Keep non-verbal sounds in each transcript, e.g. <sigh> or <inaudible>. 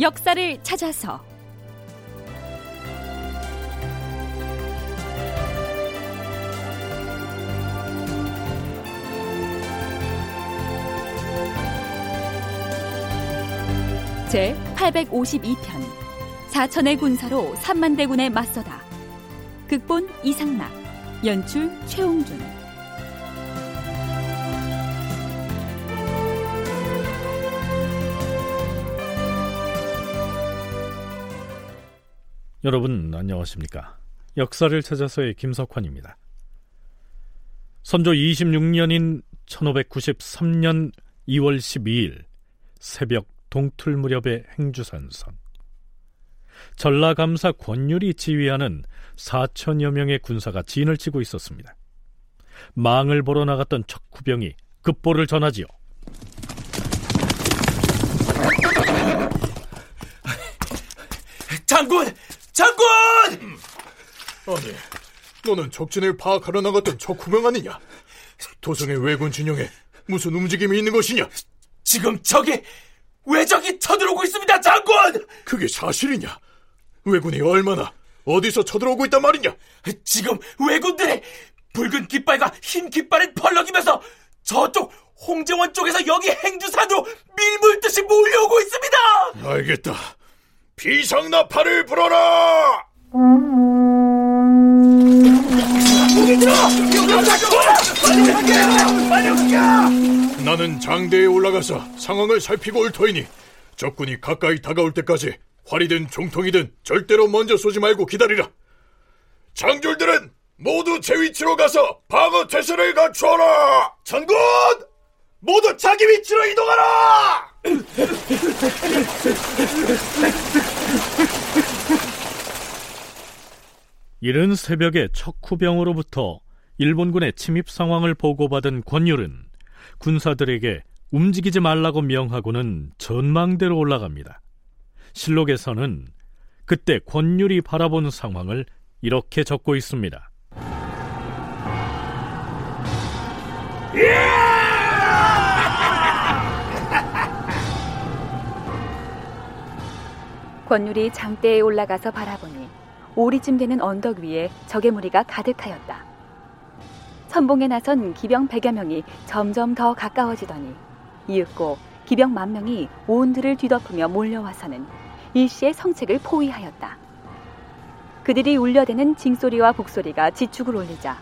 역사를 찾아서. 제 852편 사천의 군사로 3만 대군에 맞서다. 극본 이상락 연출 최홍준 여러분 안녕하십니까? 역사를 찾아서의 김석환입니다. 선조 26년인 1593년 2월 12일 새벽 동틀 무렵의 행주산성 전라감사 권율이 지휘하는 4천여 명의 군사가 진을 치고 있었습니다. 망을 보러 나갔던 척후병이 급보를 전하지요. 장군! 장군! 아니, 너는 적진을 파악하러 나갔던 척후병 아니냐? 도성의 왜군 진영에 무슨 움직임이 있는 것이냐? 지금 적이 왜적이 쳐들어오고 있습니다, 장군! 그게 사실이냐? 왜군이 얼마나 어디서 쳐들어오고 있단 말이냐? 지금 왜군들이 붉은 깃발과 흰 깃발을 펄럭이면서 저쪽 홍정원 쪽에서 여기 행주산으로 밀물듯이 몰려오고 있습니다! 알겠다. 비상나팔을 불어라! 나는 장대에 올라가서 상황을 살피고 올 터이니 적군이 가까이 다가올 때까지 활이든 종통이든 절대로 먼저 쏘지 말고 기다리라. 장졸들은 모두 제 위치로 가서 방어 태세를 갖추어라. 장군! 모두 자기 위치로 이동하라! <laughs> 이른 새벽에 척후병으로부터 일본군의 침입 상황을 보고받은 권율은 군사들에게 움직이지 말라고 명하고는 전망대로 올라갑니다. 실록에서는 그때 권율이 바라본 상황을 이렇게 적고 있습니다. 권율이 장대에 올라가서 바라보니 오리쯤 되는 언덕 위에 적의 무리가 가득하였다. 선봉에 나선 기병 100여 명이 점점 더 가까워지더니 이윽고 기병 만 명이 온들을 뒤덮으며 몰려와서는 일시의 성책을 포위하였다. 그들이 울려대는 징소리와 북소리가 지축을 올리자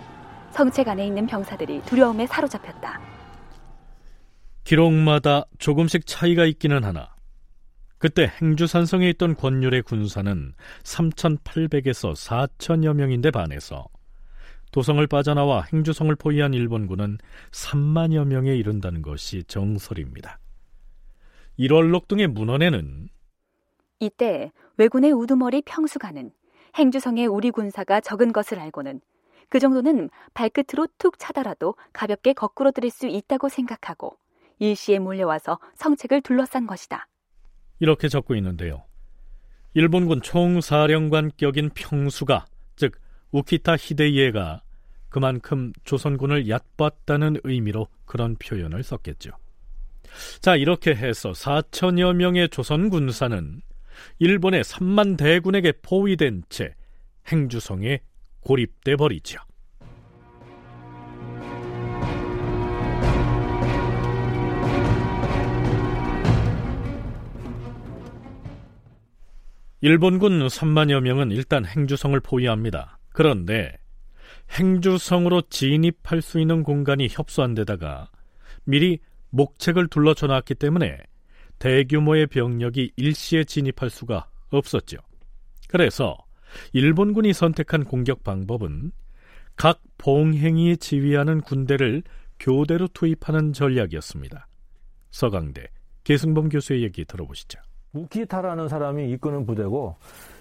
성책 안에 있는 병사들이 두려움에 사로잡혔다. 기록마다 조금씩 차이가 있기는 하나 그때 행주산성에 있던 권율의 군사는 3,800에서 4천여 명인데 반해서 도성을 빠져나와 행주성을 포위한 일본군은 3만여 명에 이른다는 것이 정설입니다. 1월 록 등의 문헌에는 이때 왜군의 우두머리 평수가는 행주성에 우리 군사가 적은 것을 알고는 그 정도는 발끝으로 툭 차더라도 가볍게 거꾸로 들일 수 있다고 생각하고 일시에 몰려와서 성책을 둘러싼 것이다. 이렇게 적고 있는데요. 일본군 총사령관격인 평수가 즉 우키타 히데이에가 그만큼 조선군을 얕봤다는 의미로 그런 표현을 썼겠죠. 자, 이렇게 해서 4천여 명의 조선 군사는 일본의 3만 대군에게 포위된 채 행주성에 고립돼 버리죠. 일본군 3만여 명은 일단 행주성을 포위합니다. 그런데 행주성으로 진입할 수 있는 공간이 협소한 데다가 미리 목책을 둘러쳐 놨기 때문에 대규모의 병력이 일시에 진입할 수가 없었죠. 그래서 일본군이 선택한 공격 방법은 각 봉행이 지휘하는 군대를 교대로 투입하는 전략이었습니다. 서강대 계승범 교수의 얘기 들어보시죠. 우키타라는 사람이 이끄는 부대고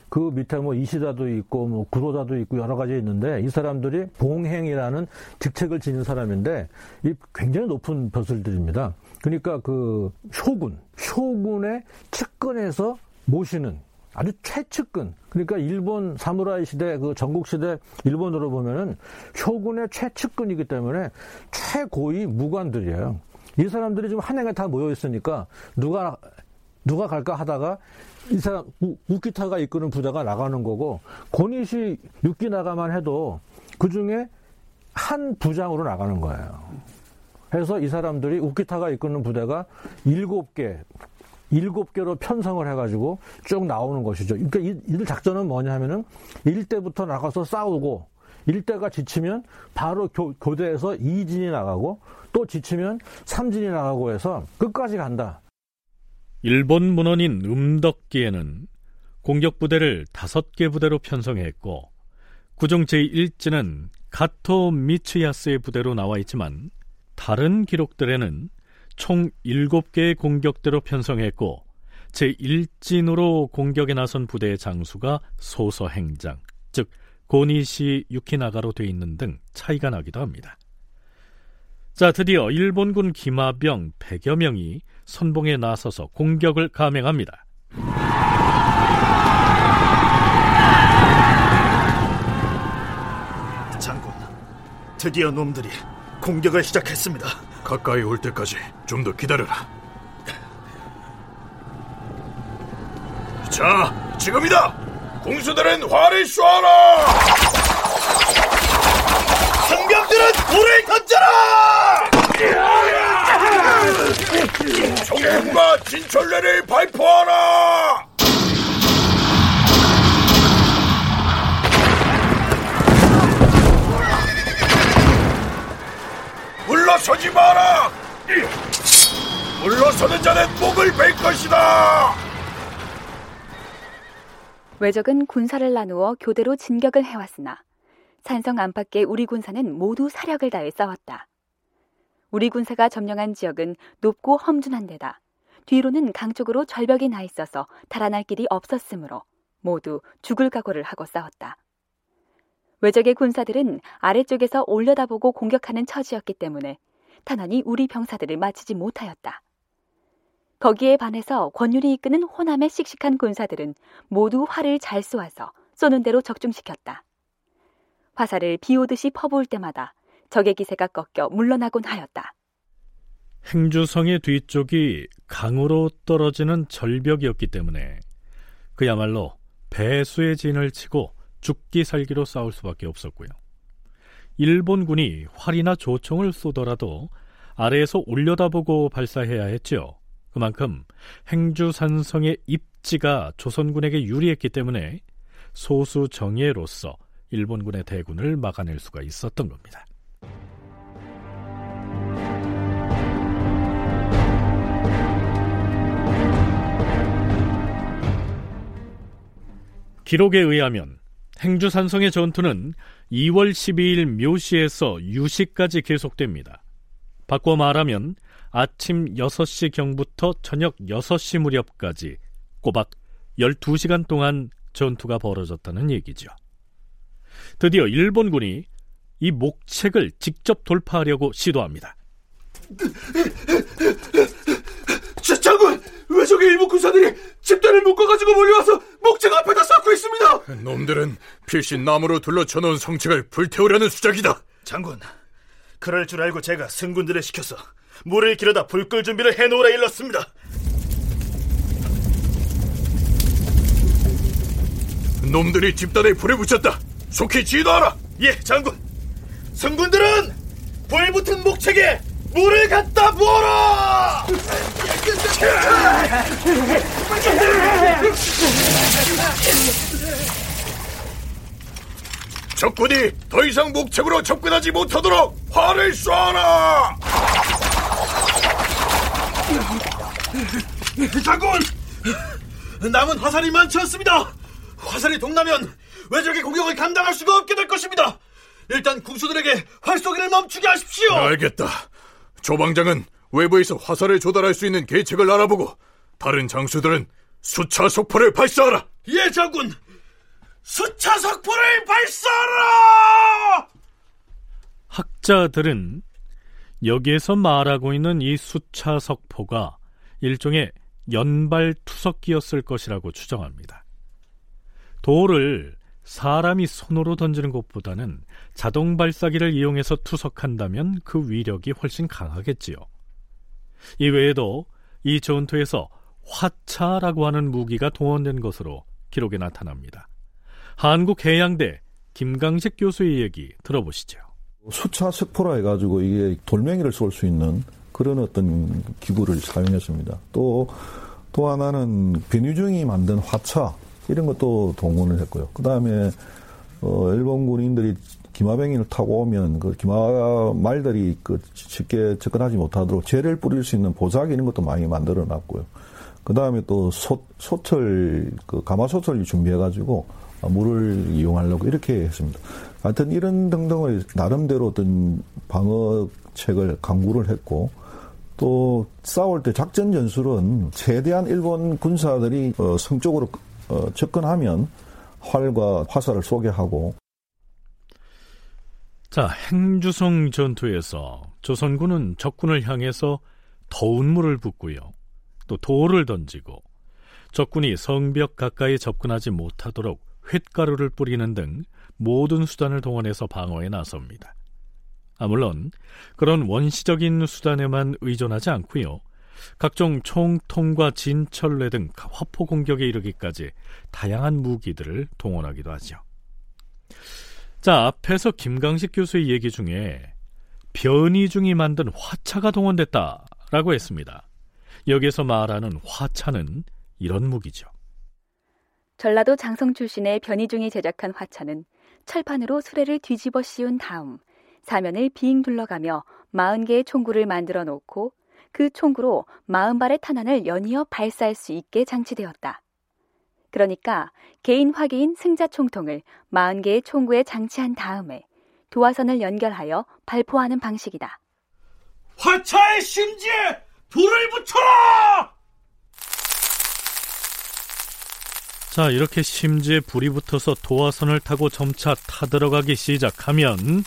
그 밑에 뭐 이시다도 있고 뭐 구로다도 있고 여러 가지 있는데 이 사람들이 봉행이라는 직책을 지닌 사람인데 이 굉장히 높은 벼슬들입니다. 그러니까 그 쇼군, 쇼군의 측근에서 모시는 아주 최측근. 그러니까 일본 사무라이 시대, 그 전국 시대 일본으로 보면은 쇼군의 최측근이기 때문에 최고위 무관들이에요. 이 사람들이 지금 한양에 다 모여 있으니까 누가 누가 갈까 하다가 이 사람 우키타가 이끄는 부대가 나가는 거고 고니시 육기 나가만 해도 그 중에 한 부장으로 나가는 거예요. 그래서 이 사람들이 우키타가 이끄는 부대가 일곱 개, 일곱 개로 편성을 해가지고 쭉 나오는 것이죠. 그러니까 이들 작전은 뭐냐면은 일대부터 나가서 싸우고 일대가 지치면 바로 교, 교대에서 이진이 나가고 또 지치면 삼진이 나가고 해서 끝까지 간다. 일본 문헌인 음덕기에는 공격 부대를 다섯 개 부대로 편성했고 구종 제1지는 가토 미츠야스의 부대로 나와 있지만 다른 기록들에는 총 7개의 공격대로 편성했고 제1진으로 공격에 나선 부대의 장수가 소서행장, 즉 고니시 유키나가로 돼 있는 등 차이가 나기도 합니다. 자, 드디어 일본군 기마병 100여 명이 선봉에 나서서 공격을 감행합니다. 장군, 드디어 놈들이 공격을 시작했습니다. 가까이 올 때까지 좀 더 기다려라. 자, 지금이다! 공수들은 화를 쏘아라! 상병들은 불을 던져라! 정통과 진철래를 발포하라! 물러서지 마라! 물러서는 자는 목을 벨 것이다! 외적은 군사를 나누어 교대로 진격을 해왔으나 산성 안팎의 우리 군사는 모두 사력을 다해 싸웠다. 우리 군사가 점령한 지역은 높고 험준한 데다 뒤로는 강 쪽으로 절벽이 나 있어서 달아날 길이 없었으므로 모두 죽을 각오를 하고 싸웠다. 외적의 군사들은 아래쪽에서 올려다보고 공격하는 처지였기 때문에 탄환이 우리 병사들을 맞히지 못하였다. 거기에 반해서 권율이 이끄는 호남의 씩씩한 군사들은 모두 활을 잘 쏘아서 쏘는 대로 적중시켰다. 화살을 비 오듯이 퍼부을 때마다 적의 기세가 꺾여 물러나곤 하였다. 행주성의 뒤쪽이 강으로 떨어지는 절벽이었기 때문에 그야말로 배수의 진을 치고 죽기 살기로 싸울 수밖에 없었고요. 일본군이 활이나 조총을 쏘더라도 아래에서 올려다보고 발사해야 했죠. 그만큼 행주산성의 입지가 조선군에게 유리했기 때문에 소수 정예로서 일본군의 대군을 막아낼 수가 있었던 겁니다. 기록에 의하면 행주산성의 전투는 2월 12일 묘시에서 유시까지 계속됩니다. 바꿔 말하면 아침 6시 경부터 저녁 6시 무렵까지 꼬박 12시간 동안 전투가 벌어졌다는 얘기죠. 드디어 일본군이 이 목책을 직접 돌파하려고 시도합니다. 장군! 왜적의 일부 군사들이 집단을 묶어가지고 몰려와서 목책 앞에다 쌓고 있습니다! 놈들은 필신 나무로 둘러쳐 놓은 성책을 불태우려는 수작이다! 장군, 그럴 줄 알고 제가 승군들을 시켜서 물을 길어다 불 끌 준비를 해놓으라 일렀습니다. 놈들이 집단에 불에 붙였다. 속히 지도하라. 예, 장군. 승군들은 불 붙은 목책에 물을 갖다 부어라. 적군이 더 이상 목책으로 접근하지 못하도록 화를 쏴라! 장군! 남은 화살이 많지 않습니다! 화살이 동나면 외적의 공격을 감당할 수가 없게 될 것입니다! 일단 궁수들에게 활쏘기를 멈추게 하십시오! 알겠다. 조방장은 외부에서 화살을 조달할 수 있는 계책을 알아보고 다른 장수들은 수차 속포를 발사하라! 예, 장군! 수차 석포를 발사하라! 학자들은 여기에서 말하고 있는 이 수차 석포가 일종의 연발 투석기였을 것이라고 추정합니다. 돌을 사람이 손으로 던지는 것보다는 자동 발사기를 이용해서 투석한다면 그 위력이 훨씬 강하겠지요. 이외에도 이 전투에서 화차라고 하는 무기가 동원된 것으로 기록에 나타납니다. 한국해양대 김강식 교수의 얘기 들어보시죠. 수차 석포라 해가지고 이게 돌멩이를 쏠 수 있는 그런 어떤 기구를 사용했습니다. 또, 또 하나는 변유중이 만든 화차, 이런 것도 동원을 했고요. 그 다음에, 어, 일본 군인들이 기마병이를 타고 오면 그 기마 말들이 그 쉽게 접근하지 못하도록 죄를 뿌릴 수 있는 보자기 이런 것도 많이 만들어 놨고요. 그 다음에 또 소, 소철, 그 가마소철 준비해가지고 물을 이용하려고 이렇게 했습니다. 하여튼 이런 등등의 나름대로 어떤 방어책을 강구를 했고 또 싸울 때 작전 전술은 최대한 일본 군사들이 어, 성적으로 어, 접근하면 활과 화살을 쏘게 하고 자, 행주성 전투에서 조선군은 적군을 향해서 더운 물을 붓고요. 또 돌을 던지고 적군이 성벽 가까이 접근하지 못하도록 횟가루를 뿌리는 등 모든 수단을 동원해서 방어에 나섭니다. 아, 물론 그런 원시적인 수단에만 의존하지 않고요. 각종 총통과 진철례 등 화포 공격에 이르기까지 다양한 무기들을 동원하기도 하죠. 자, 앞에서 김강식 교수의 얘기 중에 변이 중이 만든 화차가 동원됐다라고 했습니다. 여기서 말하는 화차는 이런 무기죠. 전라도 장성 출신의 변희중이 제작한 화차는 철판으로 수레를 뒤집어 씌운 다음 사면을 빙 둘러가며 40개의 총구를 만들어 놓고 그 총구로 40발의 탄환을 연이어 발사할 수 있게 장치되었다. 그러니까 개인 화기인 승자 총통을 40개의 총구에 장치한 다음에 도화선을 연결하여 발포하는 방식이다. 화차의 심지에 불을 붙여라! 자, 이렇게 심지에 불이 붙어서 도화선을 타고 점차 타들어가기 시작하면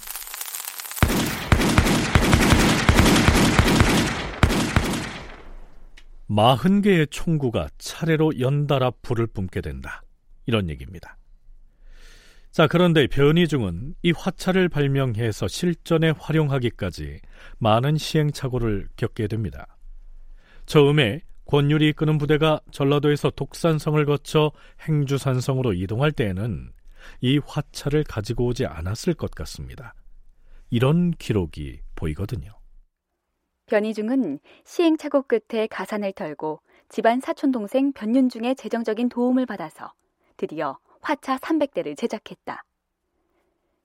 마흔 개의 총구가 차례로 연달아 불을 뿜게 된다. 이런 얘기입니다. 자, 그런데 변희중은 이 화차를 발명해서 실전에 활용하기까지 많은 시행착오를 겪게 됩니다. 처음에 권율이 이끄는 부대가 전라도에서 독산성을 거쳐 행주산성으로 이동할 때에는 이 화차를 가지고 오지 않았을 것 같습니다. 이런 기록이 보이거든요. 변희중은 시행착오 끝에 가산을 털고 집안 사촌 동생 변윤중의 재정적인 도움을 받아서 드디어 화차 300대를 제작했다.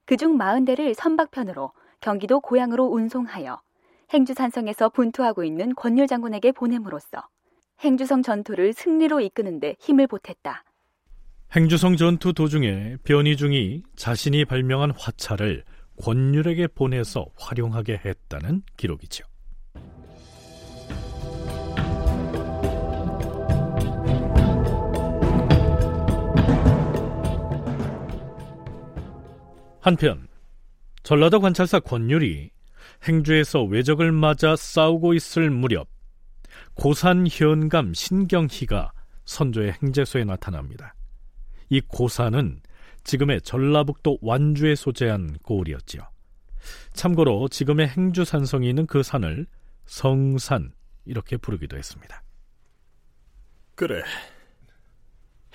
그중 40대를 선박편으로 경기도 고향으로 운송하여 행주산성에서 분투하고 있는 권율 장군에게 보냄으로써 행주성 전투를 승리로 이끄는데 힘을 보탰다. 행주성 전투 도중에 변희중이 자신이 발명한 화차를 권율에게 보내서 활용하게 했다는 기록이죠. 한편 전라도 관찰사 권율이 행주에서 외적을 맞아 싸우고 있을 무렵 고산 현감 신경희가 선조의 행제소에 나타납니다. 이 고산은 지금의 전라북도 완주에 소재한 고을이었지요. 참고로 지금의 행주 산성이 있는 그 산을 성산 이렇게 부르기도 했습니다. 그래.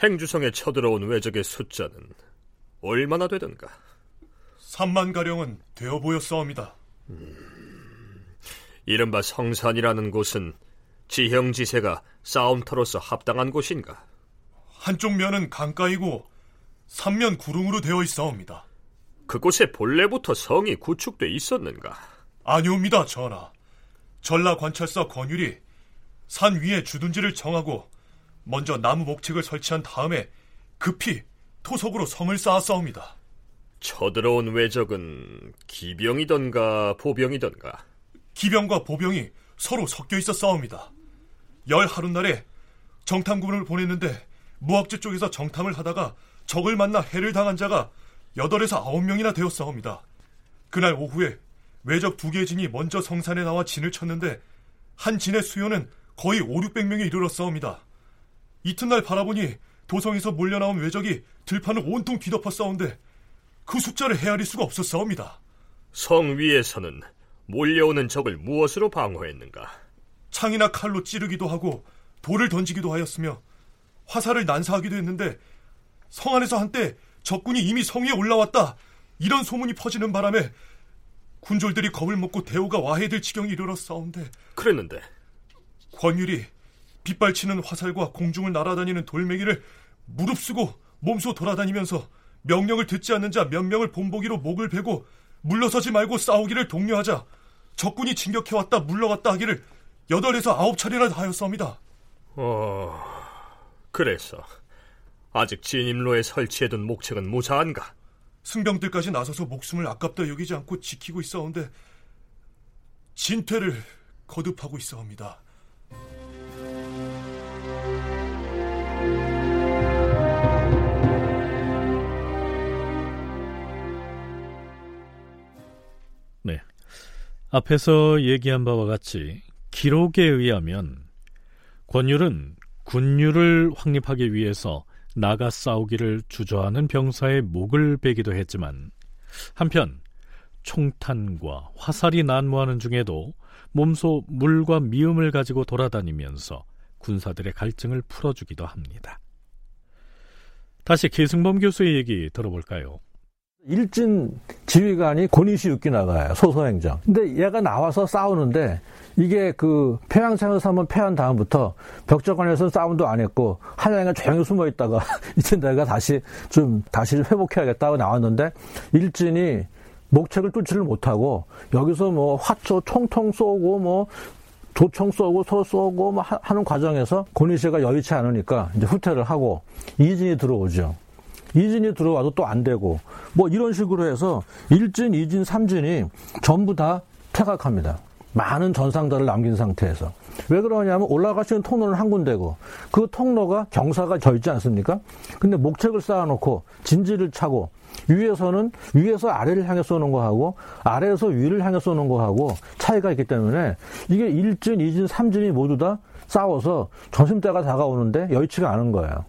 행주성에 쳐들어온 외적의 숫자는 얼마나 되던가? 3만 가량은 되어 보였사옵니다. 음, 이른바 성산이라는 곳은 지형지세가 싸움터로서 합당한 곳인가? 한쪽 면은 강가이고 삼면 구릉으로 되어 있사옵니다. 그곳에 본래부터 성이 구축돼 있었는가? 아니옵니다, 전하. 전라 관찰사 권율이 산 위에 주둔지를 정하고 먼저 나무 목책을 설치한 다음에 급히 토속으로 성을 쌓았사옵니다. 쳐들어온 외적은 기병이던가 보병이던가? 기병과 보병이 서로 섞여 있었사옵니다. 열 하룻날에 정탐군을 보냈는데 무학지 쪽에서 정탐을 하다가 적을 만나 해를 당한 자가 8에서 9명이나 되었사옵니다. 그날 오후에 외적 두 개의 진이 먼저 성산에 나와 진을 쳤는데 한 진의 수요는 거의 5, 600명에 이르렀사옵니다. 이튿날 바라보니 도성에서 몰려나온 외적이 들판을 온통 뒤덮어 싸운데 그 숫자를 헤아릴 수가 없었사옵니다. 성 위에서는 몰려오는 적을 무엇으로 방어했는가? 창이나 칼로 찌르기도 하고 돌을 던지기도 하였으며 화살을 난사하기도 했는데 성 안에서 한때 적군이 이미 성 위에 올라왔다 이런 소문이 퍼지는 바람에 군졸들이 겁을 먹고 대우가 와해될 지경에 이르러 싸운데 그랬는데 권율이 빗발치는 화살과 공중을 날아다니는 돌멩이를 무릅쓰고 몸소 돌아다니면서 명령을 듣지 않는 자 몇 명을 본보기로 목을 베고 물러서지 말고 싸우기를 독려하자 적군이 진격해왔다 물러갔다 하기를 여덟에서 아홉 차례나 하였사옵니다. 어... 그래서 아직 진임로에 설치해둔 목책은 무사한가? 승병들까지 나서서 목숨을 아깝다 여기지 않고 지키고 있어온데 진퇴를 거듭하고 있어옵니다. 네. 앞에서 얘기한 바와 같이 기록에 의하면 권율은 군율을 확립하기 위해서 나가 싸우기를 주저하는 병사의 목을 베기도 했지만 한편 총탄과 화살이 난무하는 중에도 몸소 물과 미음을 가지고 돌아다니면서 군사들의 갈증을 풀어주기도 합니다. 다시 계승범 교수의 얘기 들어볼까요? 일진 지휘관이 고니시 육기 나가요. 소서행정. 근데 얘가 나와서 싸우는데 이게 그 평양생에서 한번 패한 다음부터 벽적관에서 싸움도 안 했고 한양에 조용히 숨어 있다가 <laughs> 이제 내가 다시 좀 다시 회복해야겠다고 나왔는데 일진이 목책을 뚫지를 못하고 여기서 뭐 화초 총통 쏘고 뭐 조총 쏘고 소 쏘고 뭐 하는 과정에서 고니시가 여의치 않으니까 이제 후퇴를 하고 이진이 들어오죠. 이진이 들어와도 또 안 되고 뭐 이런 식으로 해서 1진, 2진, 3진이 전부 다 퇴각합니다. 많은 전상자를 남긴 상태에서. 왜 그러냐면 있는 통로는 한 군데고 그 통로가 경사가 져 있지 않습니까? 근데 목책을 쌓아놓고 진지를 차고 위에서는 위에서 아래를 향해 쏘는 거하고 아래에서 위를 향해 쏘는 거하고 차이가 있기 때문에 이게 1진, 2진, 3진이 모두 다 싸워서 점심때가 다가오는데 여의치가 않은 거예요.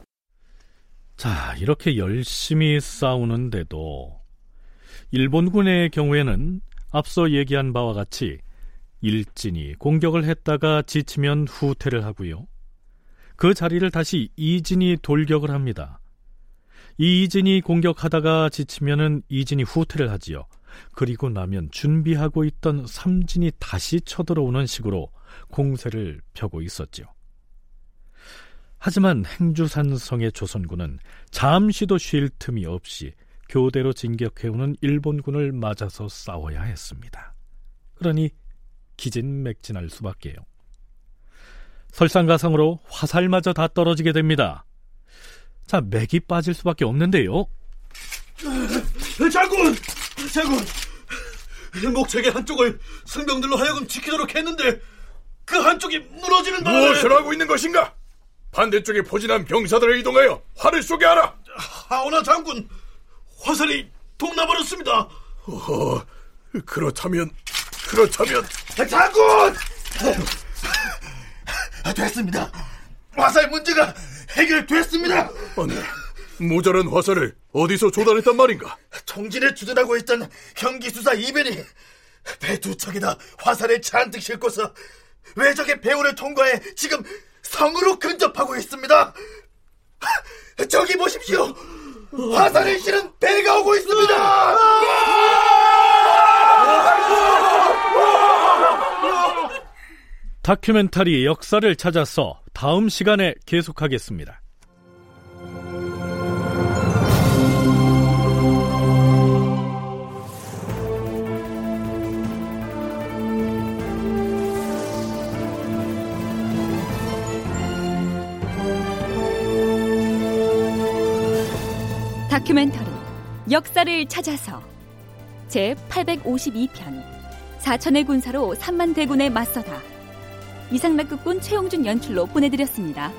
자, 이렇게 열심히 싸우는데도 일본군의 경우에는 앞서 얘기한 바와 같이 일진이 공격을 했다가 지치면 후퇴를 하고요. 그 자리를 다시 이진이 돌격을 합니다. 이진이 공격하다가 지치면은 이진이 후퇴를 하지요. 그리고 나면 준비하고 있던 삼진이 다시 쳐들어오는 식으로 공세를 펴고 있었죠. 하지만 행주산성의 조선군은 잠시도 쉴 틈이 없이 교대로 진격해오는 일본군을 맞아서 싸워야 했습니다. 그러니 기진맥진할 수밖에요. 설상가상으로 화살마저 다 떨어지게 됩니다. 자, 맥이 빠질 수밖에 없는데요. 장군! 장군! 목책의 한쪽을 승병들로 하여금 지키도록 했는데 그 한쪽이 무너지는 바람에 무엇을 하고 있는 것인가? 반대쪽에 포진한 병사들을 이동하여 활을 쏘게 하라. 하오나 장군, 화살이 동나버렸습니다. 어, 그렇다면 그렇다면 장군! 됐습니다. 화살 문제가 해결됐습니다. 아니, 모자란 화살을 어디서 조달했단 말인가? 총진에 주둔하고 있던 경기수사 이변이 배 두 척에다 화살을 잔뜩 싣고서 외적의 배후를 통과해 지금 성으로 근접하고 있습니다. 저기 보십시오. 화살을 실은 배가 오고 있습니다. 다큐멘터리 역사를 찾아서 다음 시간에 계속하겠습니다. 다큐멘터리 역사를 찾아서 제 852편 사천의 군사로 3만 대군에 맞서다 이상락극군 최용준 연출로 보내드렸습니다.